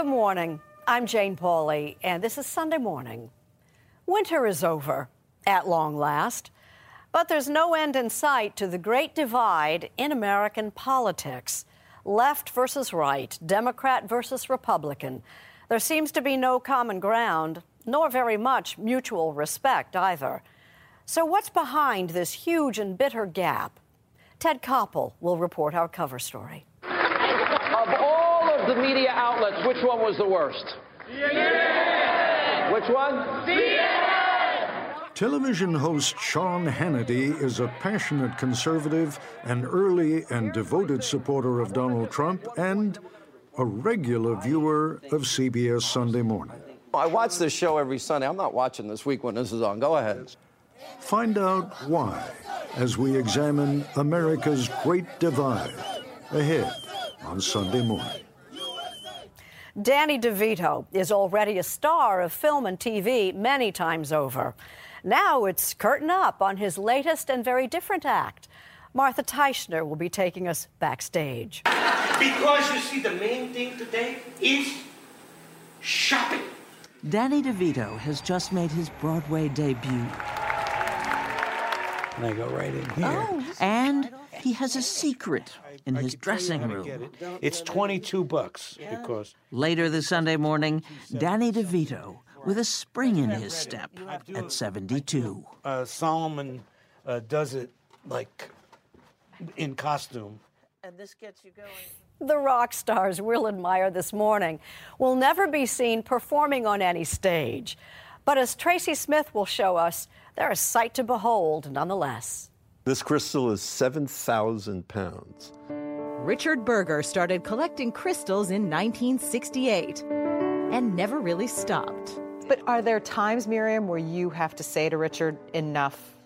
Good morning. I'm Jane Pauley, and this is Sunday morning. Winter is over, at long last, but there's no end in sight to the great divide in American politics left versus right, Democrat versus Republican. There seems to be no common ground, nor very much mutual respect either. So, what's behind this huge and bitter gap? Ted Koppel will report our cover story. Of all of the media outlets, which one was the worst? CNN! Which one? CNN! Television host Sean Hannity is a passionate conservative, an early and devoted supporter of Donald Trump, and a regular viewer of CBS Sunday Morning. I watch this show every Sunday. I'm not watching this week when this is on. Go ahead. Find out why as we examine America's Great Divide ahead on Sunday morning. Danny DeVito is already a star of film and TV many times over. Now it's curtain up on his latest and very different act. Martha Teichner will be taking us backstage. Because you see, the main thing today is shopping. Danny DeVito has just made his Broadway debut. And I go right in here. Oh, and he has a secret in his dressing room. It. It's 22 bucks because later this Sunday morning, Danny DeVito with a spring in his step at 72. Uh, Solomon uh, does it like in costume. And this gets you going. The rock stars we'll admire this morning will never be seen performing on any stage. But as Tracy Smith will show us, they're a sight to behold nonetheless. This crystal is 7,000 pounds. Richard Berger started collecting crystals in 1968 and never really stopped. But are there times, Miriam, where you have to say to Richard, enough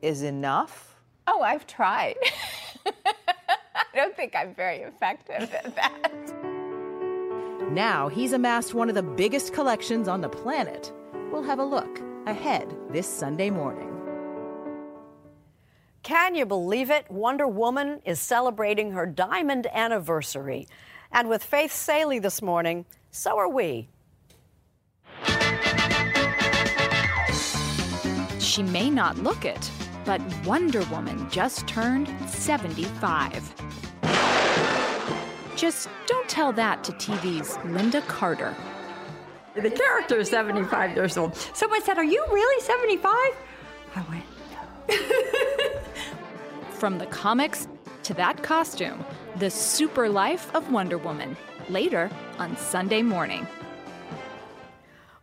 is enough? Oh, I've tried. I don't think I'm very effective at that. Now he's amassed one of the biggest collections on the planet. We'll have a look ahead this Sunday morning. Can you believe it? Wonder Woman is celebrating her diamond anniversary. And with Faith Salie this morning, so are we. She may not look it, but Wonder Woman just turned 75. Just don't tell that to TV's Lynda Carter. The character is 75 years old. Someone said, Are you really 75? I went, From the comics to that costume, the super life of Wonder Woman, later on Sunday morning.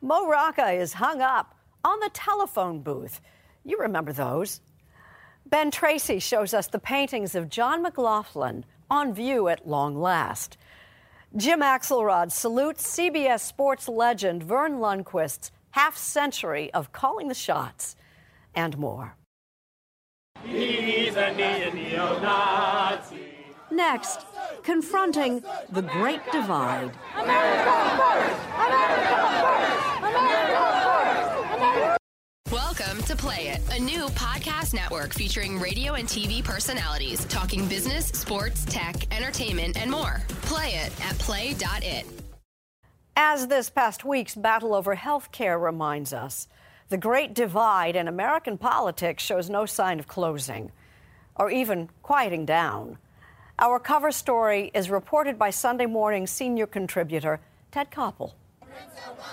Mo Rocca is hung up on the telephone booth. You remember those. Ben Tracy shows us the paintings of John McLaughlin on view at long last. Jim Axelrod salutes CBS sports legend Verne Lundquist's half century of calling the shots and more. He's a neo-Nazi. Next, confronting the Great Divide. America first! America first! Welcome to Play It, a new podcast network featuring radio and TV personalities talking business, sports, tech, entertainment, and more. Play it at play.it. As this past week's battle over health care reminds us, the great divide in American politics shows no sign of closing or even quieting down. Our cover story is reported by Sunday morning senior contributor Ted Koppel.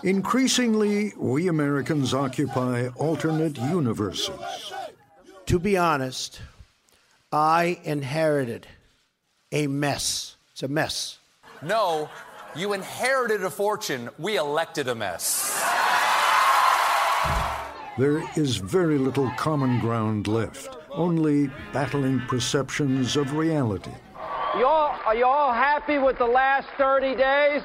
Increasingly, we Americans occupy alternate universes. To be honest, I inherited a mess. It's a mess. No, you inherited a fortune. We elected a mess. There is very little common ground left, only battling perceptions of reality. Y'all, are you all happy with the last 30 days?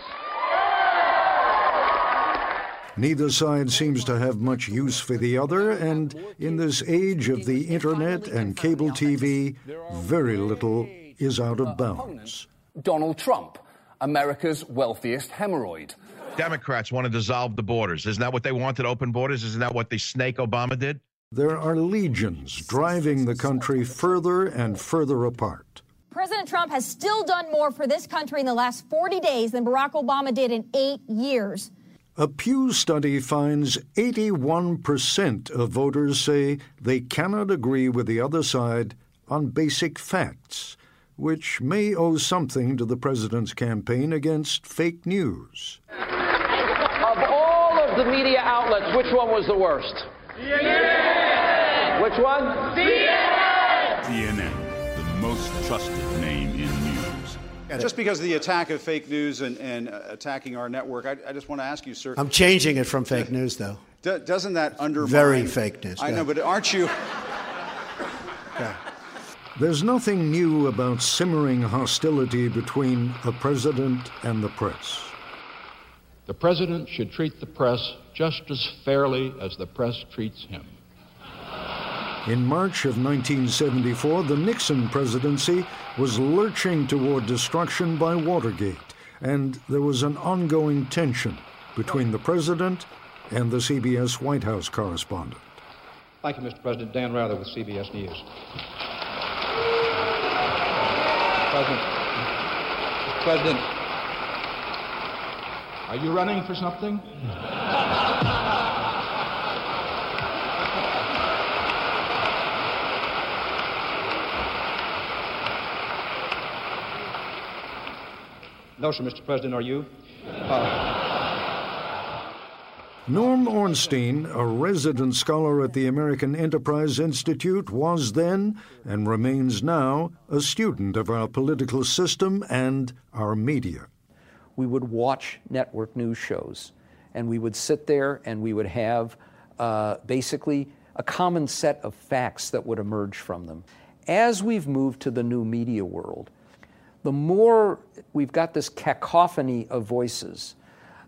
Neither side seems to have much use for the other, and in this age of the internet and cable TV, very little is out of bounds. Donald Trump, America's wealthiest hemorrhoid. Democrats want to dissolve the borders. Isn't that what they wanted, open borders? Isn't that what the snake Obama did? There are legions driving the country further and further apart. President Trump has still done more for this country in the last 40 days than Barack Obama did in eight years. A Pew study finds 81% of voters say they cannot agree with the other side on basic facts, which may owe something to the president's campaign against fake news. Of the media outlets, which one was the worst? CNN! Which one? CNN! CNN, the most trusted name in news. Just because of the attack of fake news and, and uh, attacking our network, I, I just want to ask you, sir. I'm changing it from fake news, though. Do, doesn't that undermine? Very fake news. I know, but aren't you? yeah. There's nothing new about simmering hostility between a president and the press. The president should treat the press just as fairly as the press treats him. In March of 1974, the Nixon presidency was lurching toward destruction by Watergate, and there was an ongoing tension between the president and the CBS White House correspondent. Thank you, Mr. President. Dan Rather with CBS News. President, President, are you running for something? No, sir, Mr. President, are you? Uh, Norm Ornstein, a resident scholar at the American Enterprise Institute, was then and remains now a student of our political system and our media. We would watch network news shows, and we would sit there and we would have uh, basically a common set of facts that would emerge from them. As we've moved to the new media world, the more we've got this cacophony of voices,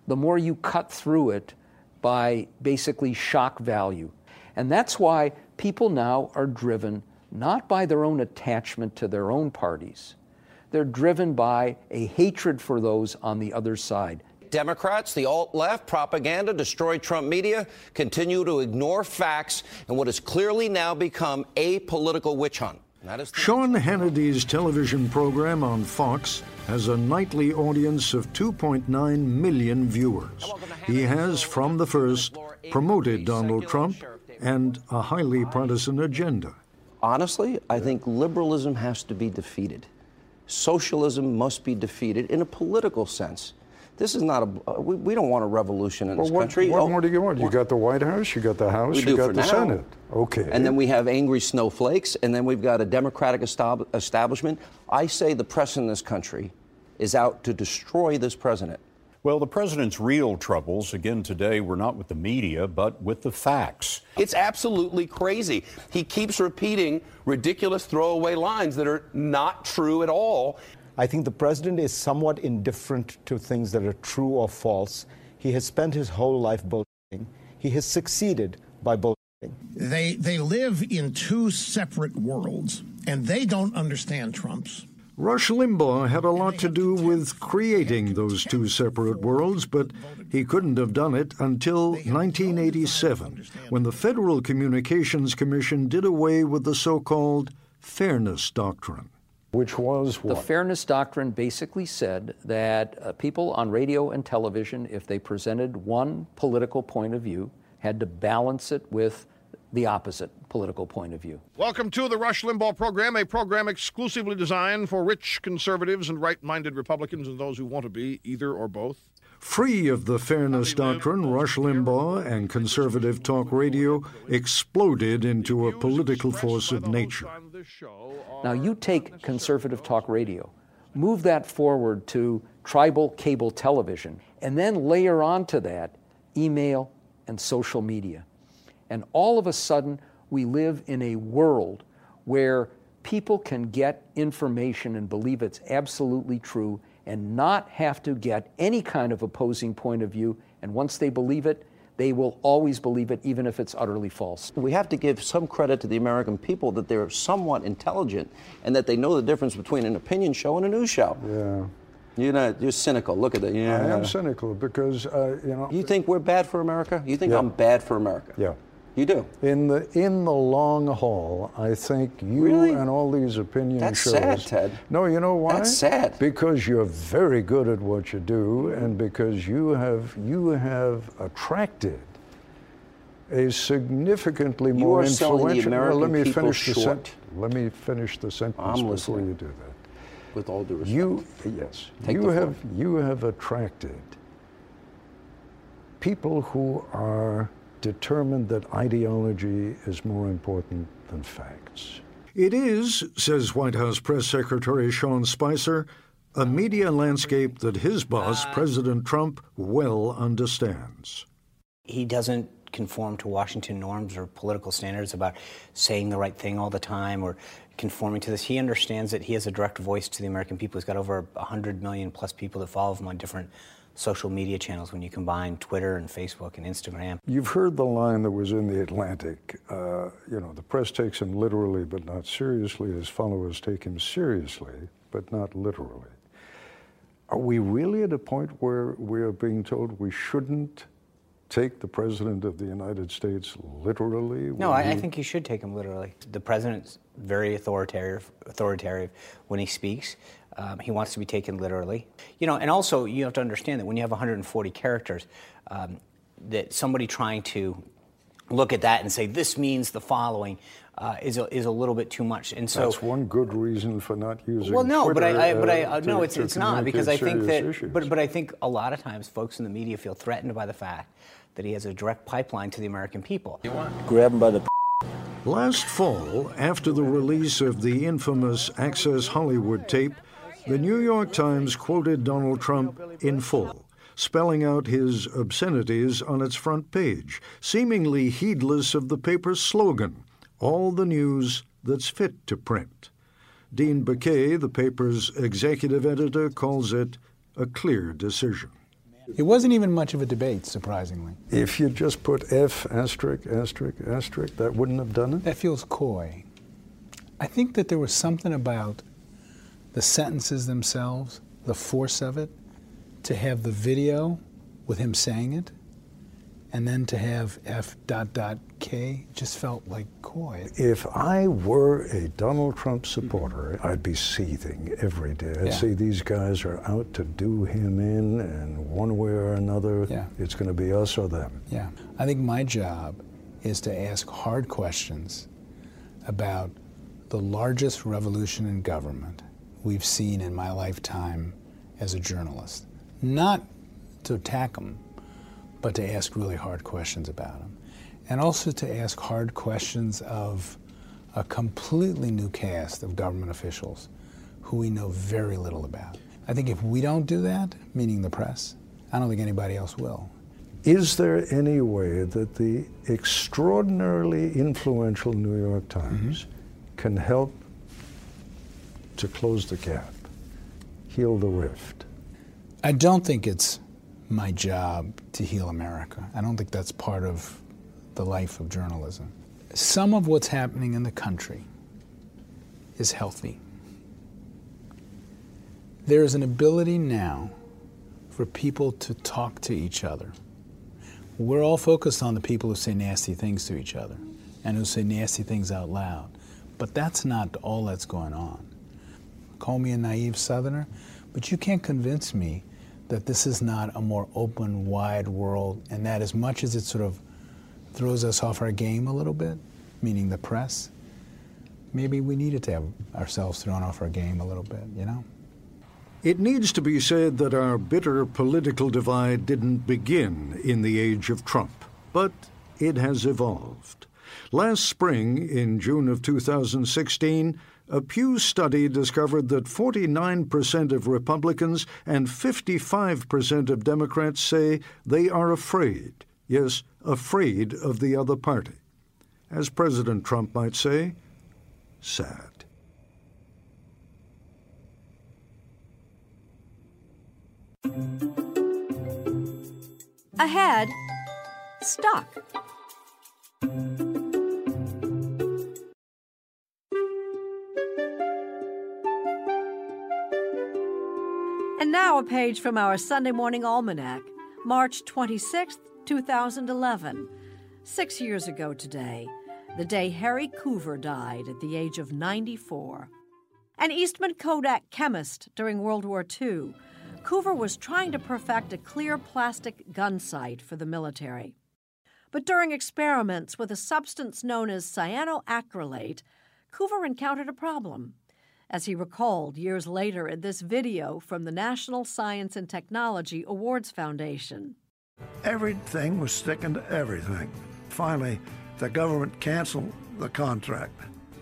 the more you cut through it by basically shock value. And that's why people now are driven not by their own attachment to their own parties, they're driven by a hatred for those on the other side. Democrats, the alt left, propaganda, destroy Trump media, continue to ignore facts and what has clearly now become a political witch hunt. Sean Hannity's television program on Fox has a nightly audience of 2.9 million viewers. He has, from the first, promoted Donald Trump and a highly partisan agenda. Honestly, I think liberalism has to be defeated. Socialism must be defeated in a political sense. This is not a. Uh, we, we, don't want a revolution in well, this what, country. What oh, more do you want? You got the White House, you got the House, you got the now. Senate. Okay. And then we have angry snowflakes, and then we've got a democratic estab- establishment. I say the press in this country is out to destroy this president. Well, the president's real troubles, again today, were not with the media, but with the facts. It's absolutely crazy. He keeps repeating ridiculous throwaway lines that are not true at all. I think the president is somewhat indifferent to things that are true or false. He has spent his whole life bullshitting. He has succeeded by bullshitting. They, they live in two separate worlds, and they don't understand Trump's. Rush Limbaugh had a lot to do with creating those two separate worlds, but he couldn't have done it until 1987, when the Federal Communications Commission did away with the so called Fairness Doctrine. Which was what? The Fairness Doctrine basically said that uh, people on radio and television, if they presented one political point of view, had to balance it with the opposite political point of view. Welcome to the Rush Limbaugh program, a program exclusively designed for rich conservatives and right minded Republicans and those who want to be either or both. Free of the Fairness Doctrine, Rush Limbaugh and conservative talk radio exploded into a political force of nature. Now, you take conservative talk radio, move that forward to tribal cable television, and then layer onto that email and social media. And all of a sudden, we live in a world where people can get information and believe it's absolutely true and not have to get any kind of opposing point of view. And once they believe it, they will always believe it, even if it's utterly false. We have to give some credit to the American people that they're somewhat intelligent and that they know the difference between an opinion show and a news show. Yeah. You're not. You're cynical. Look at that. Yeah. I am cynical because uh, you know. You think we're bad for America? You think yeah. I'm bad for America? Yeah. You do. In the in the long haul, I think you Really? and all these opinion That's shows. sad, Ted. No, you know why? That's sad. Because you're very good at what you do, and because you have you have attracted a significantly You more influential. Well, let me finish the sentence. Let me finish the sentence I'm before you do that. With all due respect. You yes, Take you the floor. have you have attracted people who are determined that ideology is more important than facts. It is, says White House Press Secretary Sean Spicer, a media landscape that his boss, uh, President Trump, well understands. he doesn't conform to Washington norms or political standards about saying the right thing all the time or conforming to this. He understands that he has a direct voice to the American people. He's got over 100 million plus people that follow him on different social media channels when you combine Twitter and Facebook and Instagram. You've heard the line that was in the Atlantic. Uh, you know, the press takes him literally but not seriously. His followers take him seriously but not literally. Are we really at a point where we are being told we shouldn't take the President of the United States literally? No, I, I think you should take him literally. The president's very authoritative, authoritative when he speaks. Um, he wants to be taken literally. You know, and also you have to understand that when you have 140 characters, um, that somebody trying to look at that and say this means the following uh, is a, is a little bit too much. And so That's one good reason for not using. well, no, but I, I but I uh, uh, no, it's it's not because I think that. issues. But but I think a lot of times folks in the media feel threatened by the fact that he has a direct pipeline to the American people. Grab him by the. Last fall, after the release of the infamous Access Hollywood tape, the New York Times quoted Donald Trump in full, spelling out his obscenities on its front page, seemingly heedless of the paper's slogan all the news that's fit to print. Dean Baquet, the paper's executive editor, calls it a clear decision. It wasn't even much of a debate, surprisingly. If you just put F asterisk asterisk asterisk, that wouldn't have done it. That feels coy. I think that there was something about the sentences themselves, the force of it, to have the video with him saying it, and then to have F dot dot K just felt like coy. If I were a Donald Trump supporter, I'd be seething every day. I'd Yeah. say these guys are out to do him in, and one way or another, Yeah. it's going to be us or them. Yeah. I think my job is to ask hard questions about the largest revolution in government we've seen in my lifetime as a journalist. Not to attack them, but to ask really hard questions about them. And also to ask hard questions of a completely new cast of government officials who we know very little about. I think if we don't do that, meaning the press, I don't think anybody else will. Is there any way that the extraordinarily influential New York Times mm-hmm. can help to close the gap, heal the rift? I don't think it's my job to heal America. I don't think that's part of the life of journalism. Some of what's happening in the country is healthy. There is an ability now for people to talk to each other. We're all focused on the people who say nasty things to each other and who say nasty things out loud. But that's not all that's going on. Call me a naive Southerner, but you can't convince me that this is not a more open, wide world, and that as much as it sort of throws us off our game a little bit, meaning the press, maybe we needed to have ourselves thrown off our game a little bit, you know? It needs to be said that our bitter political divide didn't begin in the age of Trump, but it has evolved. Last spring, in June of 2016, a Pew study discovered that 49% of Republicans and 55% of Democrats say they are afraid, yes, afraid of the other party. As President Trump might say, sad. Ahead, stuck. Page from our Sunday morning almanac, March 26, 2011. Six years ago today, the day Harry Coover died at the age of 94. An Eastman Kodak chemist during World War II, Coover was trying to perfect a clear plastic gun sight for the military. But during experiments with a substance known as cyanoacrylate, Coover encountered a problem. As he recalled years later in this video from the National Science and Technology Awards Foundation. Everything was sticking to everything. Finally, the government canceled the contract.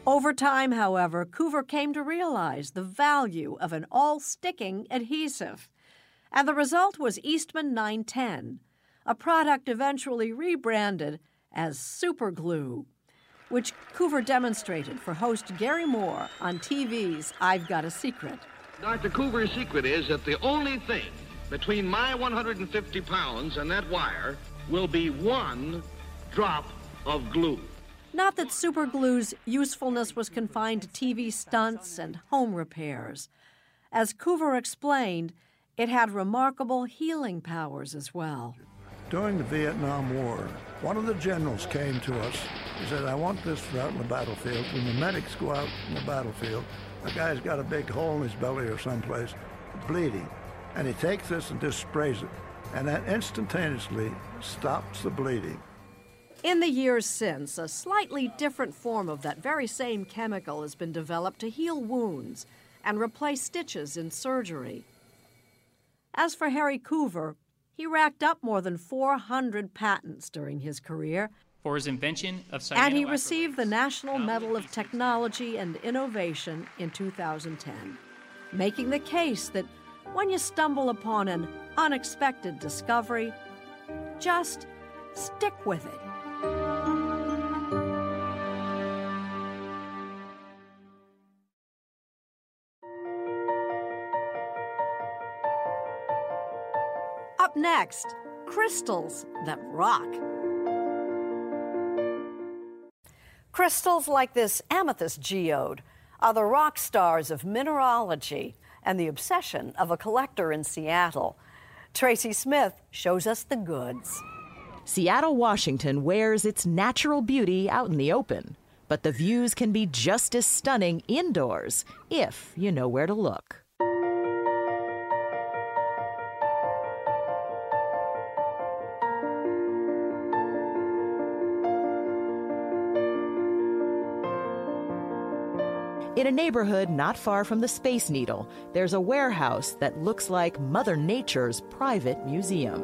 Over time, however, Coover came to realize the value of an all sticking adhesive. And the result was Eastman 910, a product eventually rebranded as Super Glue, which Coover demonstrated for host Garry Moore on TV's I've Got a Secret. Dr. Coover's secret is that the only thing between my 150 pounds and that wire will be one drop of glue. Not that superglue's usefulness was confined to TV stunts and home repairs. As Coover explained, it had remarkable healing powers as well. During the Vietnam War, one of the generals came to us. He said, I want this out in the battlefield. When the medics go out in the battlefield, a guy's got a big hole in his belly or someplace, bleeding. And he takes this and just sprays it. And that instantaneously stops the bleeding. In the years since, a slightly different form of that very same chemical has been developed to heal wounds and replace stitches in surgery. As for Harry Coover, he racked up more than 400 patents during his career. For his invention of And he received the National Medal of Technology and Innovation in 2010, making the case that when you stumble upon an unexpected discovery, just stick with it. Next, crystals that rock. Crystals like this amethyst geode are the rock stars of mineralogy and the obsession of a collector in Seattle. Tracy Smith shows us the goods. Seattle, Washington wears its natural beauty out in the open, but the views can be just as stunning indoors if you know where to look. In a neighborhood not far from the Space Needle, there's a warehouse that looks like Mother Nature's private museum.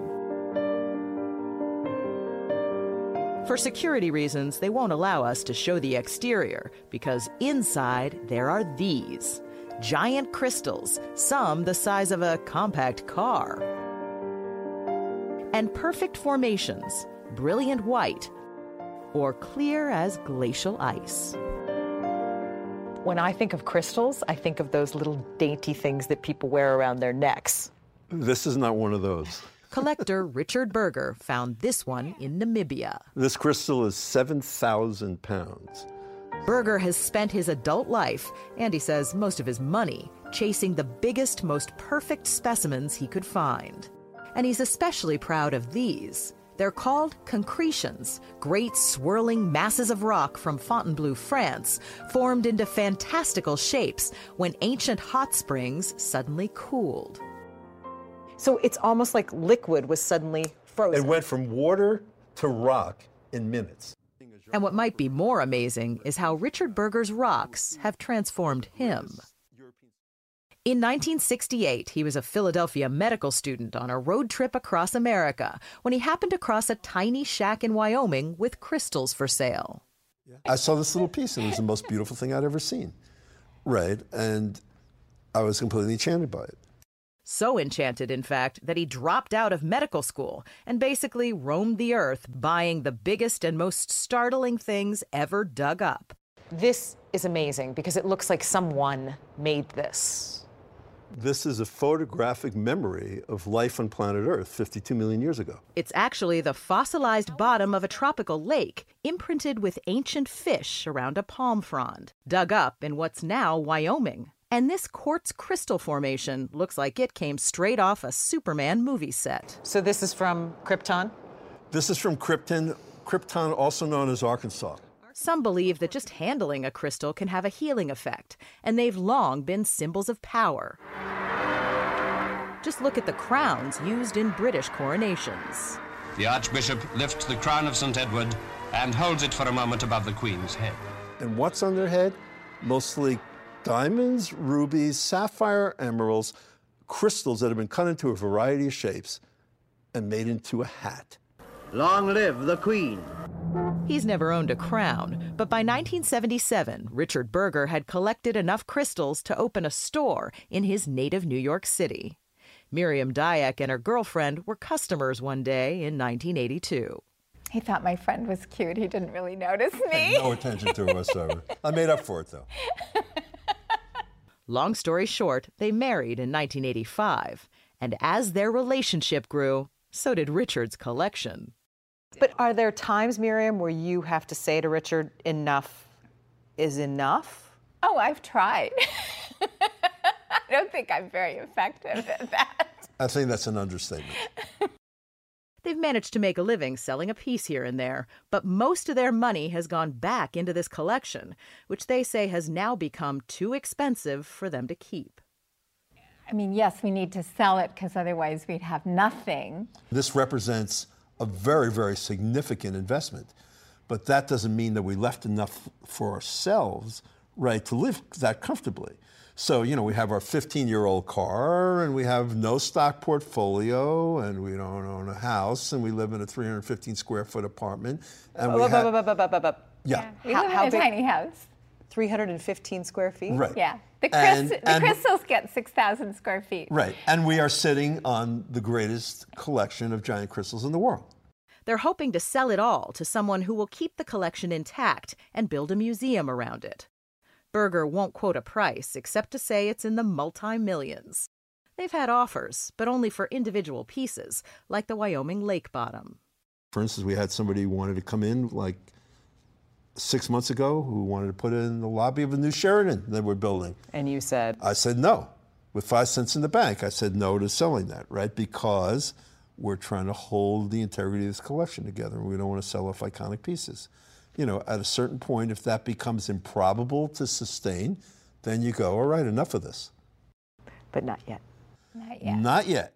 For security reasons, they won't allow us to show the exterior because inside there are these giant crystals, some the size of a compact car. And perfect formations, brilliant white, or clear as glacial ice. When I think of crystals, I think of those little dainty things that people wear around their necks. This is not one of those. Collector Richard Berger found this one in Namibia. This crystal is 7,000 pounds. Berger has spent his adult life, and he says most of his money, chasing the biggest, most perfect specimens he could find. And he's especially proud of these. They're called concretions, great swirling masses of rock from Fontainebleau, France, formed into fantastical shapes when ancient hot springs suddenly cooled. So it's almost like liquid was suddenly frozen. It went from water to rock in minutes. And what might be more amazing is how Richard Berger's rocks have transformed him. In 1968, he was a Philadelphia medical student on a road trip across America when he happened across a tiny shack in Wyoming with crystals for sale. I saw this little piece, and it was the most beautiful thing I'd ever seen. Right, and I was completely enchanted by it. So enchanted, in fact, that he dropped out of medical school and basically roamed the earth buying the biggest and most startling things ever dug up. This is amazing because it looks like someone made this. This is a photographic memory of life on planet Earth 52 million years ago. It's actually the fossilized bottom of a tropical lake, imprinted with ancient fish around a palm frond, dug up in what's now Wyoming. And this quartz crystal formation looks like it came straight off a Superman movie set. So this is from Krypton? This is from Krypton. Krypton, also known as Arkansas. Some believe that just handling a crystal can have a healing effect, and they've long been symbols of power. Just look at the crowns used in British coronations. The Archbishop lifts the crown of St. Edward and holds it for a moment above the Queen's head. And what's on their head? Mostly diamonds, rubies, sapphire, emeralds, crystals that have been cut into a variety of shapes and made into a hat. Long live the Queen. He's never owned a crown, but by 1977, Richard Berger had collected enough crystals to open a store in his native New York City. Miriam Dyack and her girlfriend were customers one day in 1982. He thought my friend was cute. He didn't really notice me. no attention to her whatsoever. I made up for it, though. Long story short, they married in 1985. And as their relationship grew, so did Richard's collection. But are there times, Miriam, where you have to say to Richard, enough is enough? Oh, I've tried. I don't think I'm very effective at that. I think that's an understatement. They've managed to make a living selling a piece here and there, but most of their money has gone back into this collection, which they say has now become too expensive for them to keep. I mean, yes, we need to sell it because otherwise we'd have nothing. This represents a very, very significant investment. But that doesn't mean that we left enough for ourselves, right, to live that comfortably. So, you know, we have our 15 year old car and we have no stock portfolio and we don't own a house and we live in a 315 square foot apartment. And we have, yeah. We live in a tiny house. 315 square feet? Right. Yeah. The, And- crys- the and- crystals get 6,000 square feet. Right. And we are sitting on the greatest collection of giant crystals in the world. They're hoping to sell it all to someone who will keep the collection intact and build a museum around it. Berger won't quote a price except to say it's in the multi millions. They've had offers, but only for individual pieces, like the Wyoming lake bottom. For instance, we had somebody who wanted to come in like six months ago who wanted to put it in the lobby of a new Sheraton that we're building. And you said, I said no. With five cents in the bank, I said no to selling that, right? Because we're trying to hold the integrity of this collection together and we don't want to sell off iconic pieces. You know, at a certain point, if that becomes improbable to sustain, then you go, all right, enough of this. but not yet. Not yet. Not yet.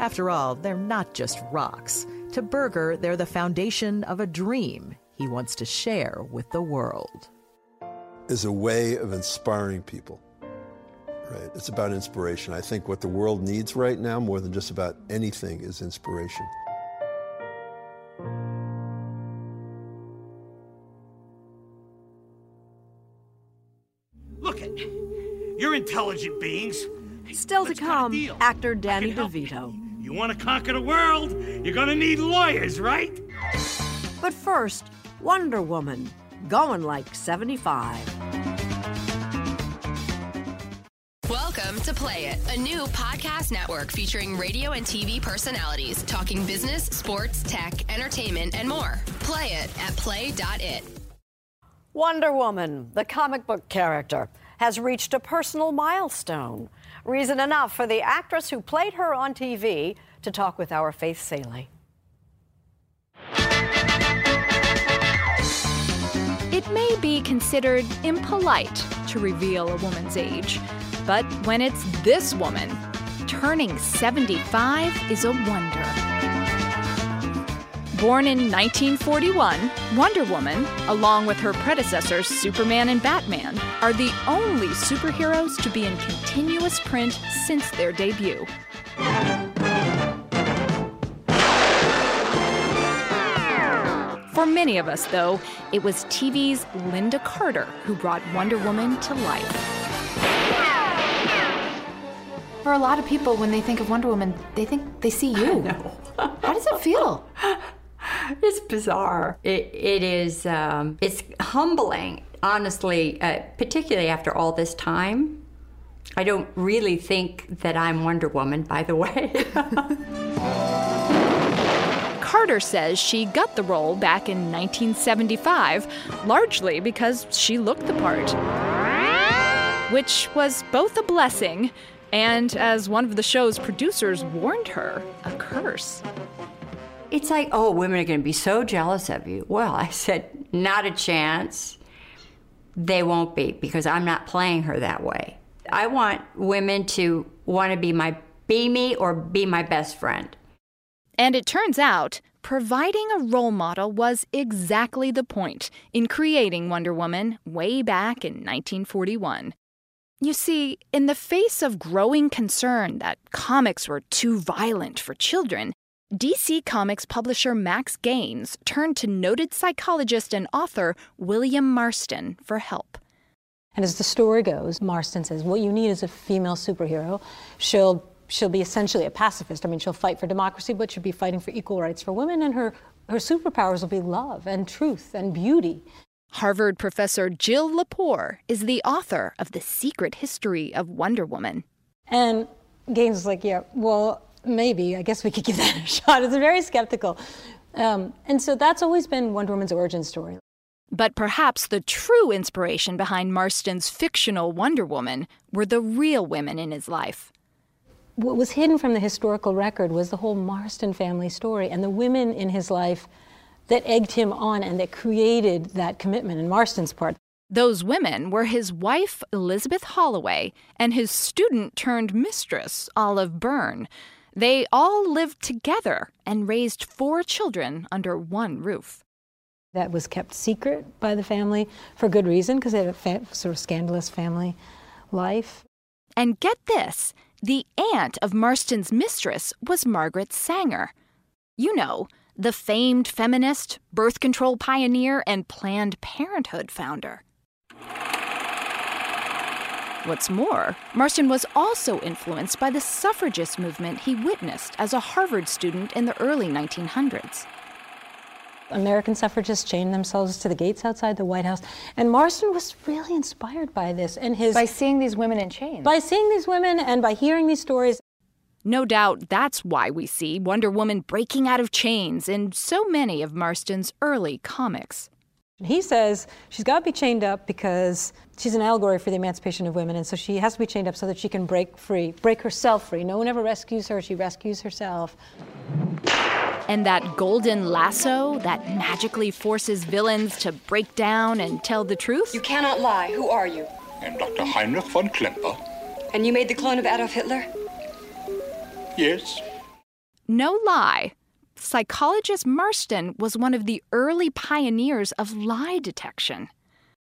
After all, they're not just rocks. To Berger, they're the foundation of a dream he wants to share with the world. is a way of inspiring people. Right? It's about inspiration. I think what the world needs right now, more than just about anything, is inspiration. Look at it. You're intelligent beings. Still to come, actor Danny DeVito. You want to conquer the world? You're gonna need lawyers, right? But first, Wonder Woman, going like 75. Welcome to Play It, a new podcast network featuring radio and TV personalities talking business, sports, tech, entertainment, and more. Play it at play.it. Wonder Woman, the comic book character, has reached a personal milestone. Reason enough for the actress who played her on TV to talk with our Faith Salie. It may be considered impolite to reveal a woman's age, but when it's this woman, turning 75 is a wonder. Born in 1941, Wonder Woman, along with her predecessors Superman and Batman, are the only superheroes to be in continuous print since their debut. For many of us, though, it was TV's Lynda Carter who brought Wonder Woman to life. For a lot of people, when they think of Wonder Woman, they think they see you. How does it feel? It's bizarre. It, it is. Um, it's humbling, honestly. Uh, particularly after all this time, I don't really think that I'm Wonder Woman. By the way. Carter says she got the role back in 1975, largely because she looked the part. Which was both a blessing And as one of the show's producers warned her, a curse. It's like, oh, women are going to be so jealous of you. Well, I said, not a chance. They won't be because I'm not playing her that way. I want women to want to be my be me or be my best friend. And it turns out, providing a role model was exactly the point in creating Wonder Woman way back in 1941. You see, in the face of growing concern that comics were too violent for children, DC Comics publisher Max Gaines turned to noted psychologist and author William Marston for help. And as the story goes, Marston says, What you need is a female superhero. She'll she'll be essentially a pacifist. I mean, she'll fight for democracy, but she'll be fighting for equal rights for women, and her, her superpowers will be love and truth and beauty. Harvard professor Jill Lepore is the author of The Secret History of Wonder Woman. And Gaines is like, yeah, well, maybe. I guess we could give that a shot. It's very skeptical. Um, and so that's always been Wonder Woman's origin story. But perhaps the true inspiration behind Marston's fictional Wonder Woman were the real women in his life what was hidden from the historical record was the whole Marston family story and the women in his life that egged him on and that created that commitment in Marston's part. Those women were his wife, Elizabeth Holloway, and his student turned mistress, Olive Byrne. They all lived together and raised four children under one roof. That was kept secret by the family for good reason, because they had a sort of scandalous family life. And get this the aunt of Marston's mistress was Margaret Sanger. You know, the famed feminist, birth control pioneer, and Planned Parenthood founder. What's more, Marston was also influenced by the suffragist movement he witnessed as a Harvard student in the early 1900s. American suffragists chained themselves to the gates outside the White House. And Marston was really inspired by this and his by seeing these women in chains. By seeing these women and by hearing these stories. No doubt that's why we see Wonder Woman breaking out of chains in so many of Marston's early comics. He says she's got to be chained up because she's an allegory for the emancipation of women, and so she has to be chained up so that she can break free, break herself free. No one ever rescues her, she rescues herself. And that golden lasso that magically forces villains to break down and tell the truth? You cannot lie. Who are you? I'm Dr. Heinrich von Klemper. And you made the clone of Adolf Hitler? Yes. No lie. Psychologist Marston was one of the early pioneers of lie detection.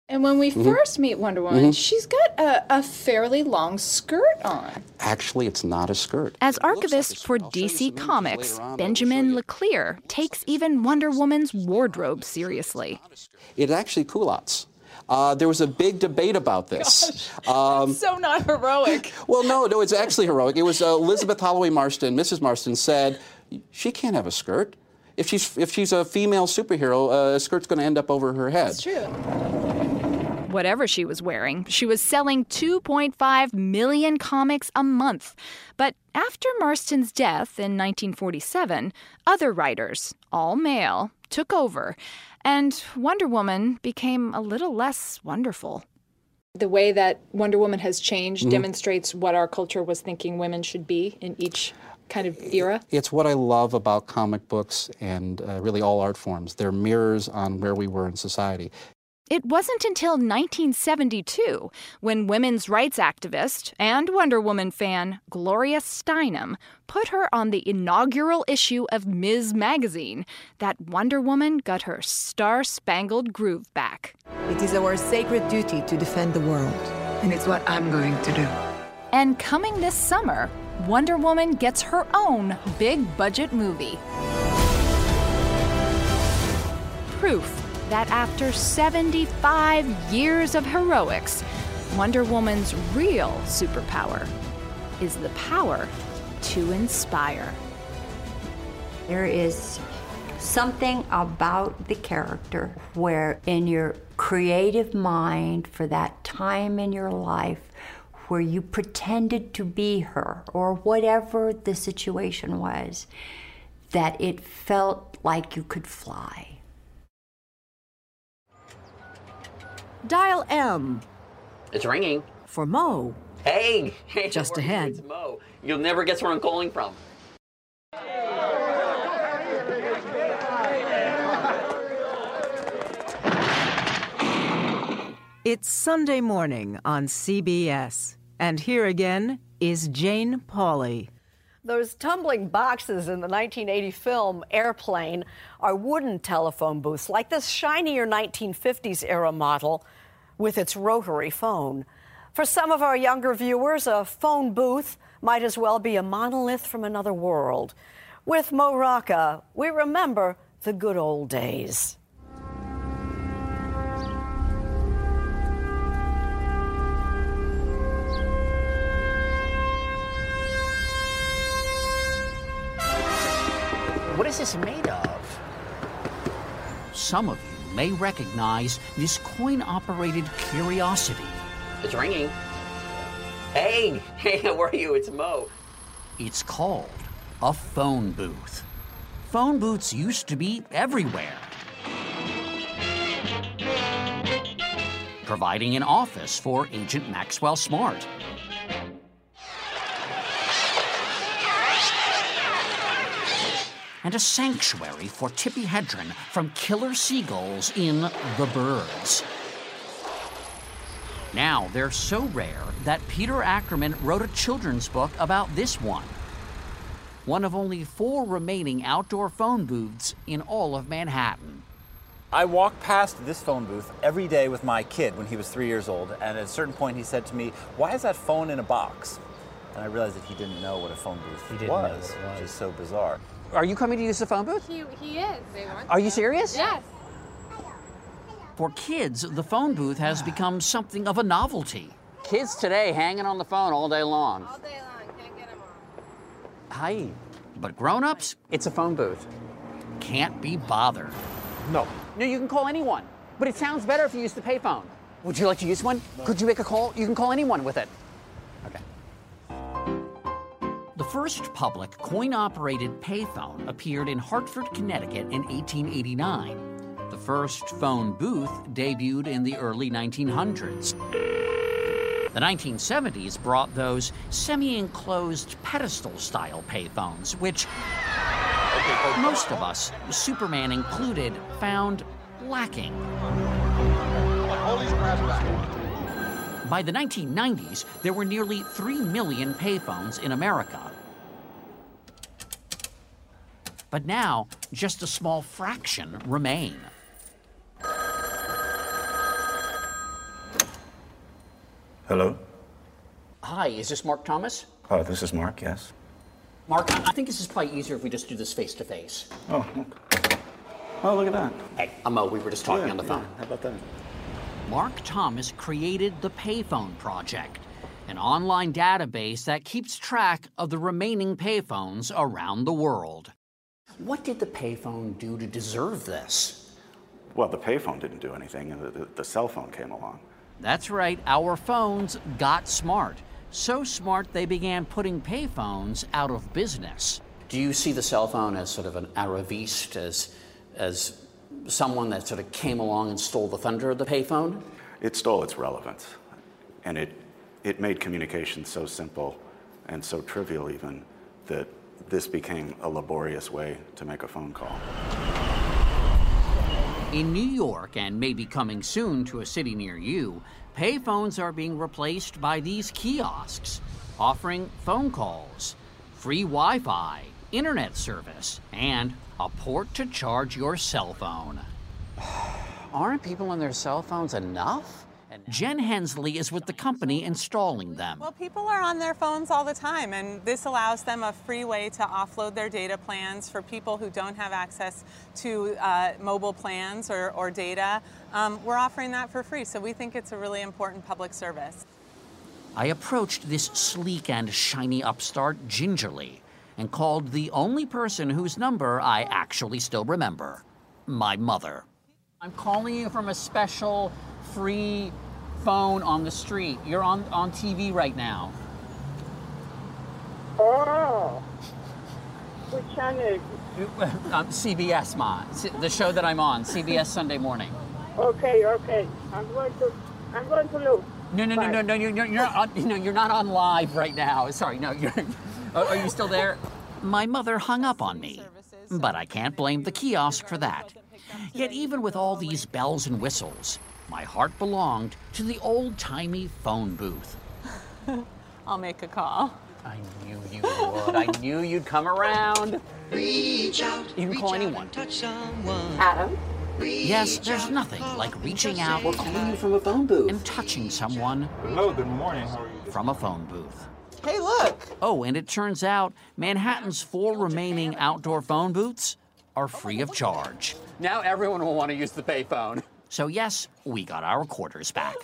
And when we mm-hmm. first meet Wonder Woman, mm-hmm. she's got a, a, fairly long skirt on. Actually, it's not a skirt. As archivist like for DC Comics, Benjamin Le Clear takes even Wonder Woman's wardrobe seriously. It's actually culottes. Uh, there was a big debate about this. Gosh, um, so not heroic. well, no, no, it's actually heroic. It was uh, Elizabeth Holloway Marston, Mrs. Marston, said she can't have a skirt. If she's if she's a female superhero, uh, a skirt's going to end up over her head. That's true whatever she was wearing. She was selling 2.5 million comics a month. But after Marston's death in 1947, other writers, all male, took over, and Wonder Woman became a little less wonderful. The way that Wonder Woman has changed mm-hmm. demonstrates what our culture was thinking women should be in each kind of era? It's what I love about comic books and uh, really all art forms. They're mirrors on where we were in society. It wasn't until 1972 when women's rights activist and Wonder Woman fan Gloria Steinem put her on the inaugural issue of Ms. Magazine that Wonder Woman got her star spangled groove back. It is our sacred duty to defend the world, and it's what I'm going to do. And coming this summer, Wonder Woman gets her own big budget movie. Proof that after 75 years of heroics, Wonder Woman's real superpower is the power to inspire. There is something about the character where, in your creative mind for that time in your life, where you pretended to be her or whatever the situation was, that it felt like you could fly. Dial M. It's ringing. For Mo. Hey, hey, Just where are ahead. It's Mo. You'll never guess where I'm calling from. It's Sunday morning on CBS. And here again is Jane Pauley. Those tumbling boxes in the 1980 film Airplane are wooden telephone booths, like this shinier 1950s era model with its rotary phone. For some of our younger viewers, a phone booth might as well be a monolith from another world. With Mo Rocca, we remember the good old days. What is this made of? Some of you may recognize this coin operated curiosity. It's ringing. Hey, hey, how are you? It's Mo. It's called a phone booth. Phone booths used to be everywhere, providing an office for Agent Maxwell Smart. And a sanctuary for Tippi Hedren from killer seagulls in The Birds. Now they're so rare that Peter Ackerman wrote a children's book about this one. One of only four remaining outdoor phone booths in all of Manhattan. I walk past this phone booth every day with my kid when he was three years old, and at a certain point he said to me, Why is that phone in a box? And I realized that he didn't know what a phone booth didn't was, it which is so bizarre. Are you coming to use the phone booth? He, he is. They want Are you serious? Yes. For kids, the phone booth has become something of a novelty. Kids today hanging on the phone all day long. All day long. Can't get them all. Hi. But grown-ups, It's a phone booth. can't be bothered. No. No, you can call anyone. But it sounds better if you use the payphone. Would you like to use one? Could you make a call? You can call anyone with it. First public coin operated payphone appeared in Hartford, Connecticut in 1889. The first phone booth debuted in the early 1900s. The 1970s brought those semi enclosed pedestal style payphones, which most of us, Superman included, found lacking. By the 1990s, there were nearly 3 million payphones in America. But now, just a small fraction remain. Hello? Hi, is this Mark Thomas? Oh, this is Mark, yes. Mark, I I think this is probably easier if we just do this face to face. Oh, okay. Oh, look at that. Hey, I'm Mo. We were just talking Yeah, on the yeah. phone. How about that? Mark Thomas created the Payphone Project, an online database that keeps track of the remaining payphones around the world. What did the payphone do to deserve this? Well, the payphone didn't do anything, and the, the, the cell phone came along. That's right, our phones got smart. So smart they began putting payphones out of business. Do you see the cell phone as sort of an arriviste, as, as someone that sort of came along and stole the thunder of the payphone? It stole its relevance, and it, it made communication so simple and so trivial, even, that this became a laborious way to make a phone call. In New York, and maybe coming soon to a city near you, payphones are being replaced by these kiosks, offering phone calls, free Wi Fi, internet service, and a port to charge your cell phone. Aren't people on their cell phones enough? Jen Hensley is with the company installing them. Well, people are on their phones all the time, and this allows them a free way to offload their data plans for people who don't have access to uh, mobile plans or, or data. Um, we're offering that for free, so we think it's a really important public service. I approached this sleek and shiny upstart gingerly and called the only person whose number I actually still remember my mother. I'm calling you from a special free phone on the street. You're on, on TV right now. Oh. Which channel? Um, CBS, Ma. The show that I'm on, CBS Sunday Morning. Okay, okay. I'm going to I'm going to look. No, no, no, no, no. You're, you're, not on, no, you're not on live right now. Sorry, no. You're. Are you still there? My mother hung up on me, but I can't blame the kiosk for that. Yet, even with all these bells and whistles, my heart belonged to the old timey phone booth. I'll make a call. I knew you would. I knew you'd come around. Reach out. You can call anyone. Adam? Yes, there's nothing like reaching out or calling you from a phone booth and touching someone. Hello, good morning. How are you? From a phone booth. Hey, look. Oh, and it turns out Manhattan's four remaining outdoor phone booths are free of charge. Now everyone will want to use the payphone. So, yes, we got our quarters back.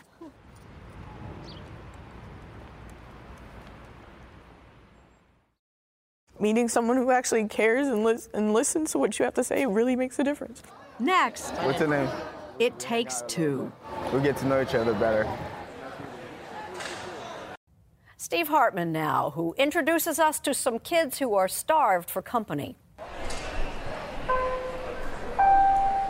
Meeting someone who actually cares and, lis- and listens to what you have to say really makes a difference. Next, What's your name? it takes two. We get to know each other better. Steve Hartman now, who introduces us to some kids who are starved for company.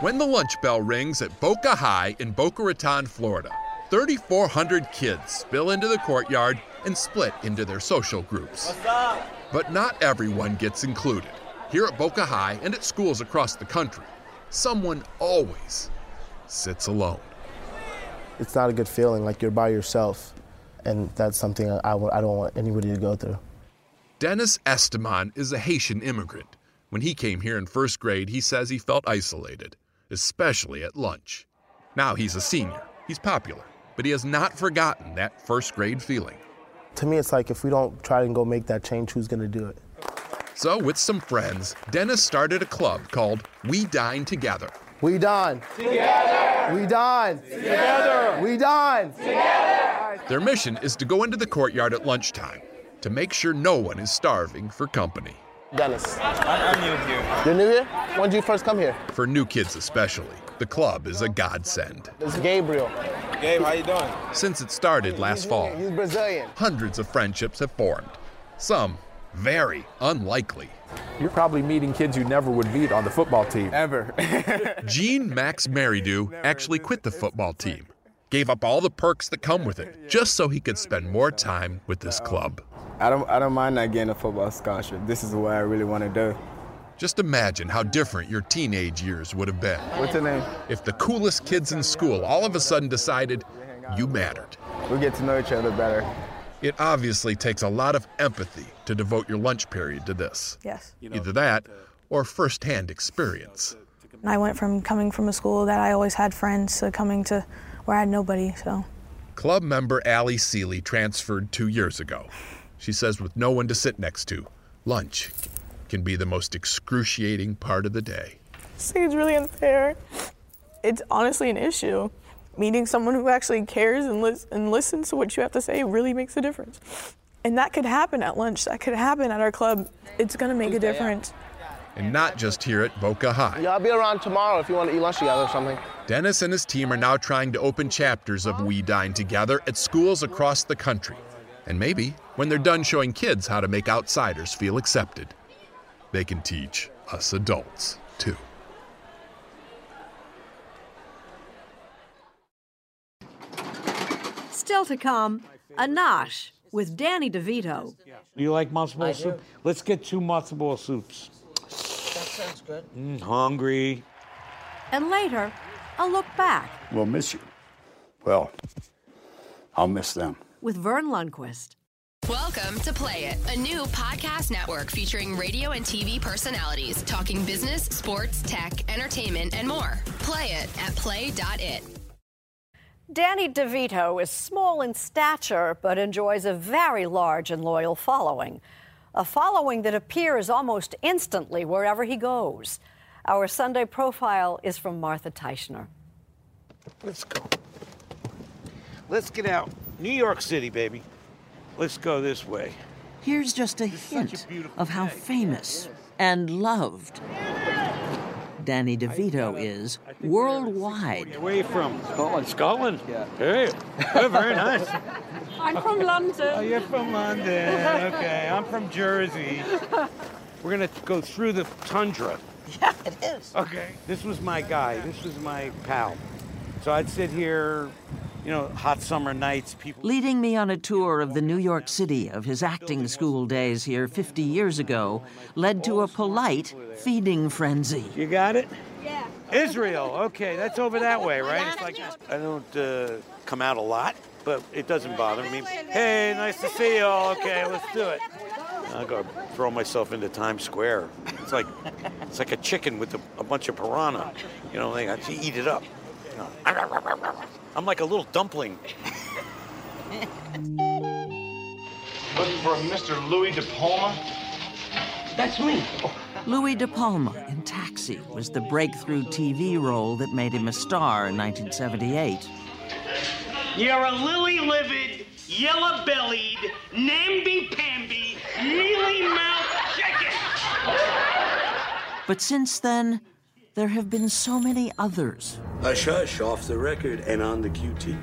When the lunch bell rings at Boca High in Boca Raton, Florida, 3,400 kids spill into the courtyard and split into their social groups. But not everyone gets included. Here at Boca High and at schools across the country, someone always sits alone. It's not a good feeling, like you're by yourself. And that's something I, I, I don't want anybody to go through. Dennis Estimon is a Haitian immigrant. When he came here in first grade, he says he felt isolated, especially at lunch. Now he's a senior, he's popular, but he has not forgotten that first grade feeling. To me, it's like if we don't try and go make that change, who's going to do it? So, with some friends, Dennis started a club called We Dine Together. We dine. Together. We dine. Together. We done. Their mission is to go into the courtyard at lunchtime to make sure no one is starving for company. Dennis. I'm new here. You're new here? When did you first come here? For new kids especially, the club is a godsend. It's Gabriel. Gabe, how you doing? Since it started last fall, He's Brazilian. hundreds of friendships have formed. Some very unlikely. You're probably meeting kids you never would meet on the football team. Ever. Gene Max Maridu actually quit the football team, gave up all the perks that come with it, just so he could spend more time with this club. I don't, I don't mind not getting a football scholarship. This is what I really want to do. Just imagine how different your teenage years would have been. What's your name? If the coolest kids in school all of a sudden decided you mattered. We get to know each other better. It obviously takes a lot of empathy to devote your lunch period to this. Yes. Either that or firsthand experience. I went from coming from a school that I always had friends to coming to where I had nobody, so. Club member Allie Seeley transferred two years ago. She says with no one to sit next to, lunch can be the most excruciating part of the day. I think it's really unfair. It's honestly an issue. Meeting someone who actually cares and, lis- and listens to what you have to say really makes a difference. And that could happen at lunch. That could happen at our club. It's going to make a difference. And not just here at Boca High. Yeah, I'll be around tomorrow if you want to eat lunch together or something. Dennis and his team are now trying to open chapters of We Dine Together at schools across the country. And maybe, when they're done showing kids how to make outsiders feel accepted, they can teach us adults too. Still to come, a nosh with Danny DeVito. Do you like matzo ball soup? Let's get two matzo ball soups. That sounds good. Mm, hungry. And later, a look back We'll miss you. Well, I'll miss them. With Verne Lundquist. Welcome to Play It, a new podcast network featuring radio and TV personalities talking business, sports, tech, entertainment, and more. Play it at play.it. Danny DeVito is small in stature but enjoys a very large and loyal following. A following that appears almost instantly wherever he goes. Our Sunday profile is from Martha Teichner. Let's go. Let's get out. New York City, baby. Let's go this way. Here's just a hint of how famous and loved Danny DeVito is worldwide. Where you from? Scotland. Scotland? Yeah. Hey, oh, very nice. I'm from London. Oh, you're from London. Okay, I'm from Jersey. We're gonna go through the tundra. Yeah, it is. Okay. This was my guy. This was my pal. So I'd sit here you know, hot summer nights, people. Leading me on a tour of the New York City of his acting school days here 50 years ago led to a polite feeding frenzy. You got it? Yeah. Israel. Okay, that's over that way, right? It's like I don't uh, come out a lot, but it doesn't bother me. Hey, nice to see you all. Okay, let's do it. I go throw myself into Times Square. It's like it's like a chicken with a, a bunch of piranha. You know, they got to eat it up. You know, I'm like a little dumpling. Looking for Mr. Louie De Palma? That's me. Louie De Palma in Taxi was the breakthrough TV role that made him a star in 1978. You're a lily livered, yellow bellied, namby pamby, mealy mouthed chicken! But since then, there have been so many others. Hush hush, off the record and on the QT.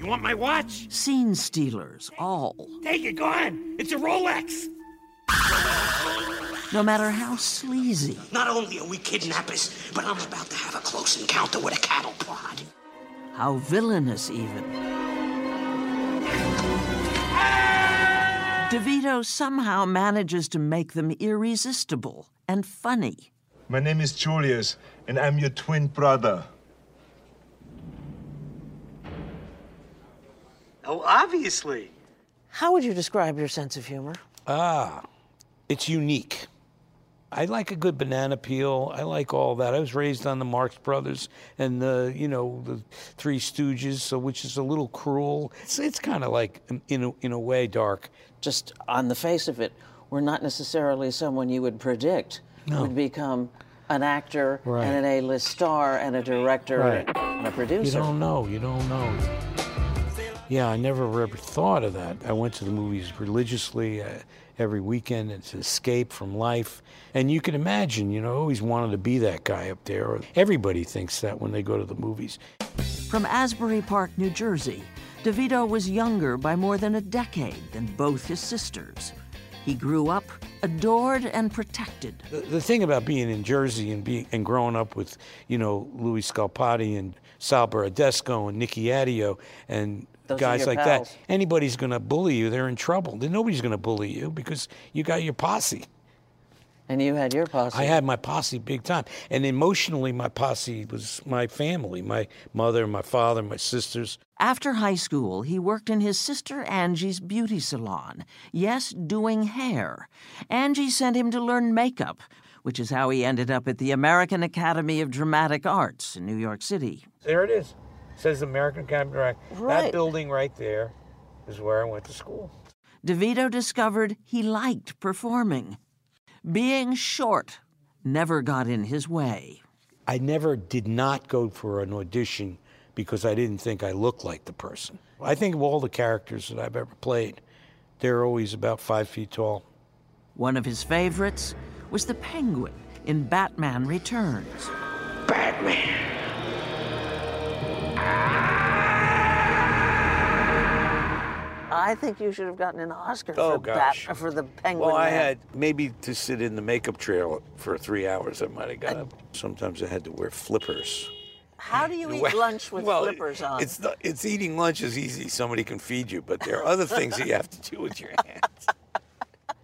You want my watch? Scene stealers, all. Take it, go on. It's a Rolex. No matter how sleazy, Not only are we kidnappers, but I'm about to have a close encounter with a cattle prod. how villainous even. DeVito somehow manages to make them irresistible and funny. My name is Julius, and I'm your twin brother. Oh, obviously. How would you describe your sense of humor? Ah, it's unique. I like a good banana peel. I like all that. I was raised on the Marx Brothers and the, you know, the Three Stooges, so which is a little cruel. It's, it's kind of like, in a, in a way, dark. Just on the face of it, we're not necessarily someone you would predict No. would become an actor Right. and an A-list star and a director Right. and a producer. You don't know. You don't know. Yeah, I never ever thought of that. I went to the movies religiously uh, every weekend. It's an escape from life. And you can imagine, you know, I always wanted to be that guy up there. Everybody thinks that when they go to the movies. From Asbury Park, New Jersey, DeVito was younger by more than a decade than both his sisters. He grew up adored and protected. The, the thing about being in Jersey and being and growing up with, you know, Louis Scalpati and Sal Baradesco and Nicky Adio and Those guys like pals. that, anybody's going to bully you. They're in trouble. Then Nobody's going to bully you because you got your posse. And you had your posse. I had my posse big time. And emotionally, my posse was my family my mother, my father, my sisters. After high school, he worked in his sister Angie's beauty salon. Yes, doing hair. Angie sent him to learn makeup, which is how he ended up at the American Academy of Dramatic Arts in New York City. There it is. says American Academy of Dramatic. Right. That building right there is where I went to school. DeVito discovered he liked performing. Being short never got in his way. I never did not go for an audition because I didn't think I looked like the person. I think of all the characters that I've ever played, they're always about five feet tall. One of his favorites was the penguin in Batman Returns. Batman. I think you should have gotten an Oscar Oh, for, gosh. Bat, for the penguin. Well, I Man. had maybe to sit in the makeup trail for three hours. I might have got uh, up. Sometimes I had to wear flippers. How do you eat Well- lunch with well, flippers on? It's not, it's eating lunch is easy. Somebody can feed you, but there are other things that you have to do with your hands.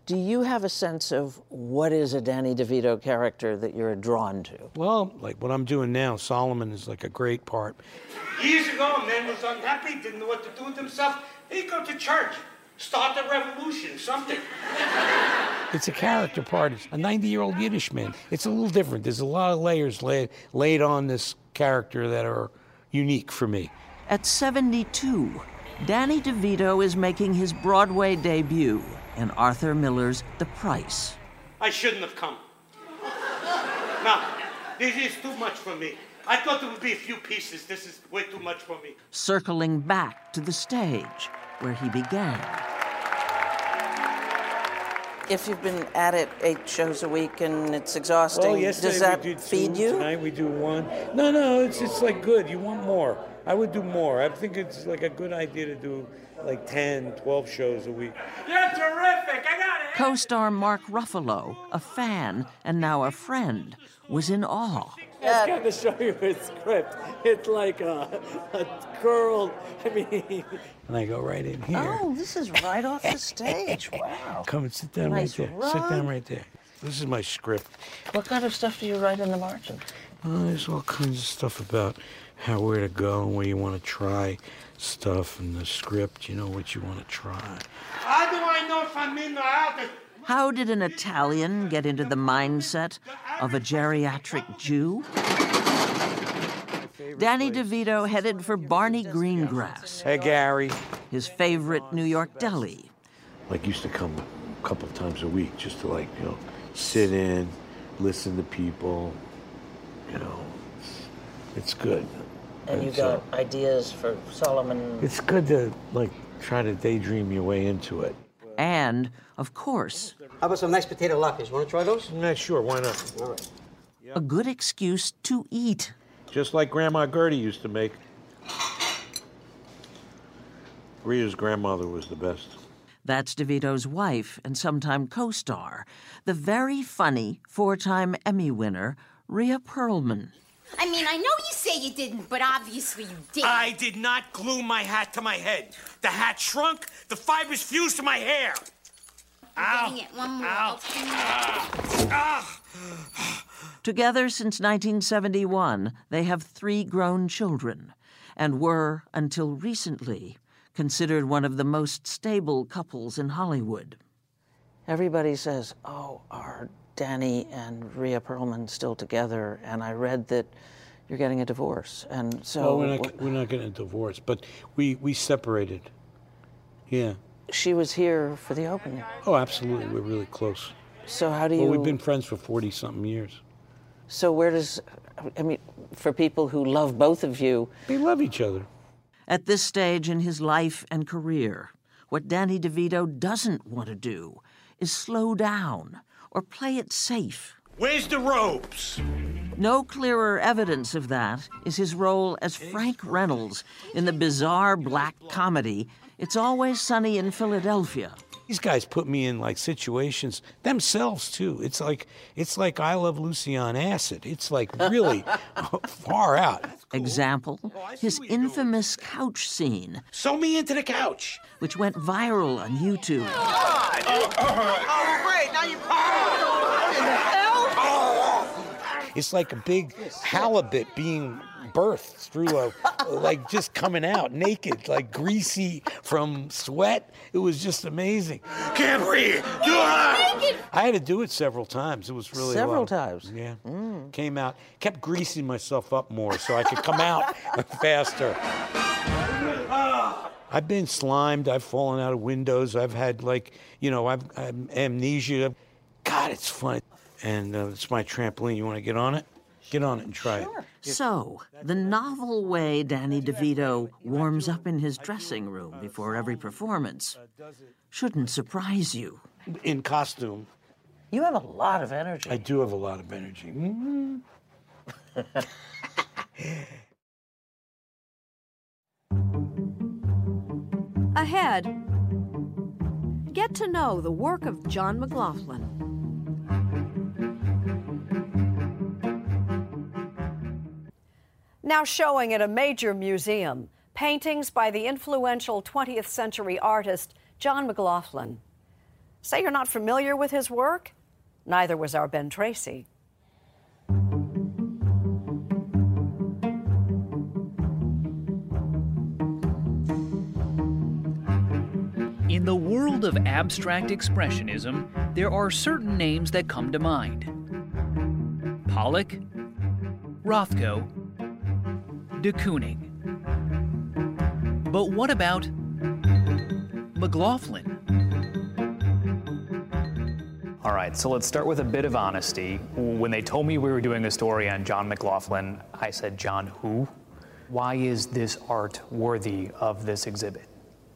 Do you have a sense of what is a Danny DeVito character that you're drawn to? Well, like what I'm doing now, Solomon is like a great part. Years ago, a man was unhappy, didn't know what to do with himself. He'd go to church, start a revolution, something. It's a character part. It's a 90 year old Yiddish man. It's a little different. There's a lot of layers laid, laid on this character that are unique for me. At 72, Danny DeVito is making his Broadway debut in Arthur Miller's The Price. I shouldn't have come. No, this is too much for me. I thought it would be a few pieces. This is way too much for me. circling back to the stage where he began. If you've been at it eight shows a week and it's exhausting, oh, Well, does that we did feed two, you? Tonight we do one. No, no, it's it's like good. You want more. I would do more. I think it's like a good idea to do like 10, 12 shows a week. You're terrific. I got it. Co star Mark Ruffalo, a fan and now a friend, was in awe. I was going to show you his script. It's like a, a girl. I mean, and I go right in here. Oh, this is right off the stage. Wow. Come and sit down Nice right there. Sit down right there. This is my script. What kind of stuff do you write in the margin? Well, there's all kinds of stuff about how where to go and where you want to try stuff and the script. You know what you want to try. How do I know if I'm in or out? How did an Italian get into the mindset of a geriatric Jew? Danny DeVito headed for Barney Greengrass, Hey, Gary. his favorite New York deli. Like used to come a couple times a week just to like you know sit in, listen to people. You know, it's, it's good. And you It's, uh, got ideas for Solomon. It's good to like try to daydream your way into it. And, of course, How about some nice potato latkes? Want to try those? Yeah, sure. Why not? All right. a good excuse to eat. Just like Grandma Gertie used to make. Rita's grandmother was the best. That's DeVito's wife and sometime co star, the very funny four time Emmy winner, Rhea Perlman. I mean, I know you say you didn't, but obviously you did. I did not glue my hat to my head. The hat shrunk, the fibers fused to my hair. You're Ow. getting it. One more. Ow. Okay. Ah. Together since 1971, they have three grown children and were, until recently, considered one of the most stable couples in Hollywood. Everybody says, Oh, are Danny and Rhea Perlman still together? And I read that you're getting a divorce. And so. well, we're not, we're not getting a divorce, but we, we separated. Yeah. She was here for the opening. Oh, absolutely. We're really close. So how do you? Well, we've been friends for 40 something years. So where does? I mean, for people who love both of you, they love each other. At this stage in his life and career, what Danny DeVito doesn't want to do is slow down or play it safe. Where's the robes? No clearer evidence of that is his role as Frank Reynolds in the bizarre black comedy It's Always Sunny in Philadelphia. These guys put me in like situations themselves too. It's like it's like I Love Lucy on acid. It's like really far out. Example, oh, his infamous couch scene. Sew me into the couch. Which went viral on YouTube. Oh, great. Now you. What the hell? It's like a big halibut being birthed through a like just coming out naked, like greasy from sweat. It was just amazing. Can't breathe. I had to do it several times. It was really Several well. times? Yeah. Came out, kept greasing myself up more so I could come out faster. I've been slimed. I've fallen out of windows. I've had like, you know, I've, I've amnesia. God, it's fun. And uh, it's my trampoline. You want to get on it? Get on it and try it. So, the novel way Danny DeVito warms up in his dressing room before every performance shouldn't surprise you. In costume. You have a lot of energy. I do have a lot of energy. Mhm. Ahead, get to know the work of John McLaughlin. Now showing at a major museum, paintings by the influential 20th century artist John McLaughlin. Say you're not familiar with his work? Neither was our Ben Tracy. In the world of abstract expressionism, there are certain names that come to mind Pollock, Rothko, de Kooning. But what about McLaughlin? All right, so let's start with a bit of honesty. When they told me we were doing a story on John McLaughlin, I said, John who? Why is this art worthy of this exhibit?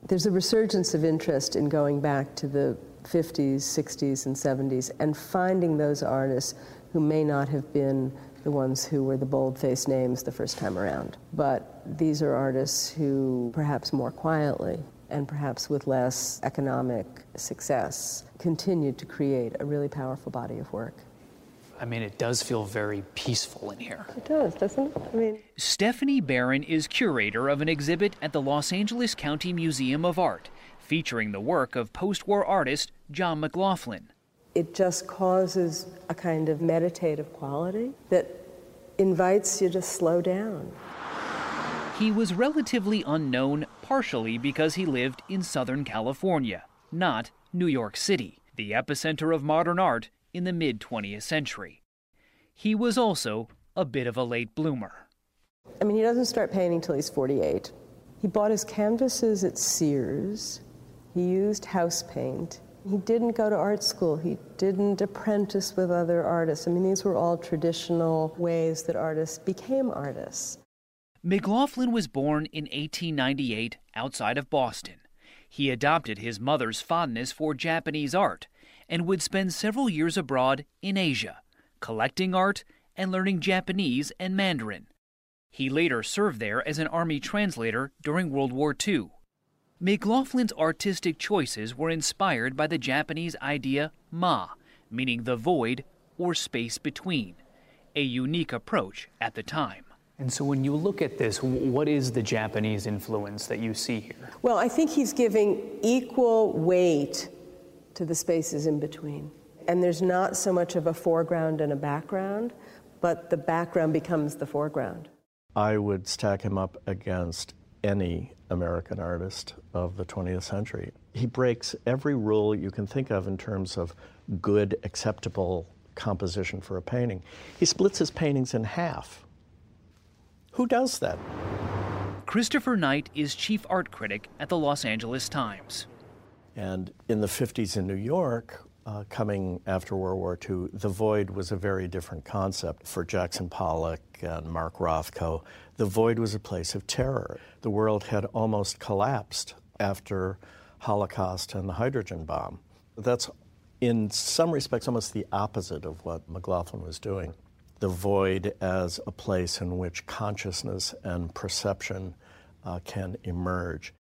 There's a resurgence of interest in going back to the 50s, 60s, and 70s and finding those artists who may not have been the ones who were the bold faced names the first time around. But these are artists who, perhaps more quietly, and perhaps with less economic success, continued to create a really powerful body of work. I mean, it does feel very peaceful in here. It does, doesn't it? I mean, Stephanie Barron is curator of an exhibit at the Los Angeles County Museum of Art featuring the work of post war artist John McLaughlin. it just causes a kind of meditative quality that invites you to slow down. He was relatively unknown partially because he lived in Southern California, not New York City, the epicenter of modern art in the mid 20th century. He was also a bit of a late bloomer. I mean, he doesn't start painting till he's 48. He bought his canvases at Sears. He used house paint. He didn't go to art school. He didn't apprentice with other artists. I mean, these were all traditional ways that artists became artists. McLaughlin was born in 1898 outside of Boston. He adopted his mother's fondness for Japanese art and would spend several years abroad in Asia, collecting art and learning Japanese and Mandarin. He later served there as an army translator during World War II. McLaughlin's artistic choices were inspired by the Japanese idea ma, meaning the void or space between, a unique approach at the time. And so when you look at this, what is the Japanese influence that you see here? Well, I think he's giving equal weight to the spaces in between. And there's not so much of a foreground and a background, but the background becomes the foreground. I would stack him up against any American artist of the 20th century. He breaks every rule you can think of in terms of good, acceptable composition for a painting. He splits his paintings in half. Who does that? Christopher Knight is chief art critic at the Los Angeles Times. And in the 50s in New York, uh, coming after World War II, the void was a very different concept for Jackson Pollock and Mark Rothko. The void was a place of terror. The world had almost collapsed after Holocaust and the hydrogen bomb. That's, in some respects, almost the opposite of what McLaughlin was doing. The void as a place in which consciousness and perception uh, can emerge.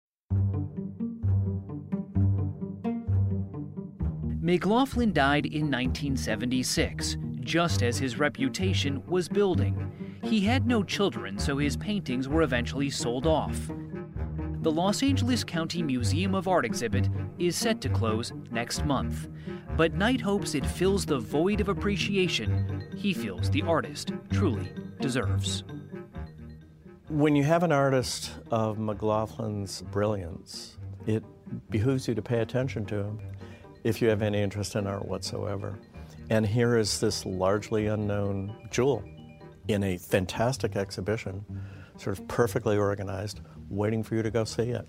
McLaughlin died in 1976, just as his reputation was building. He had no children, so his paintings were eventually sold off. The Los Angeles County Museum of Art exhibit is set to close next month, but Knight hopes it fills the void of appreciation he feels the artist truly deserves. When you have an artist of McLaughlin's brilliance, it behooves you to pay attention to him if you have any interest in art whatsoever. And here is this largely unknown jewel in a fantastic exhibition, sort of perfectly organized, waiting for you to go see it.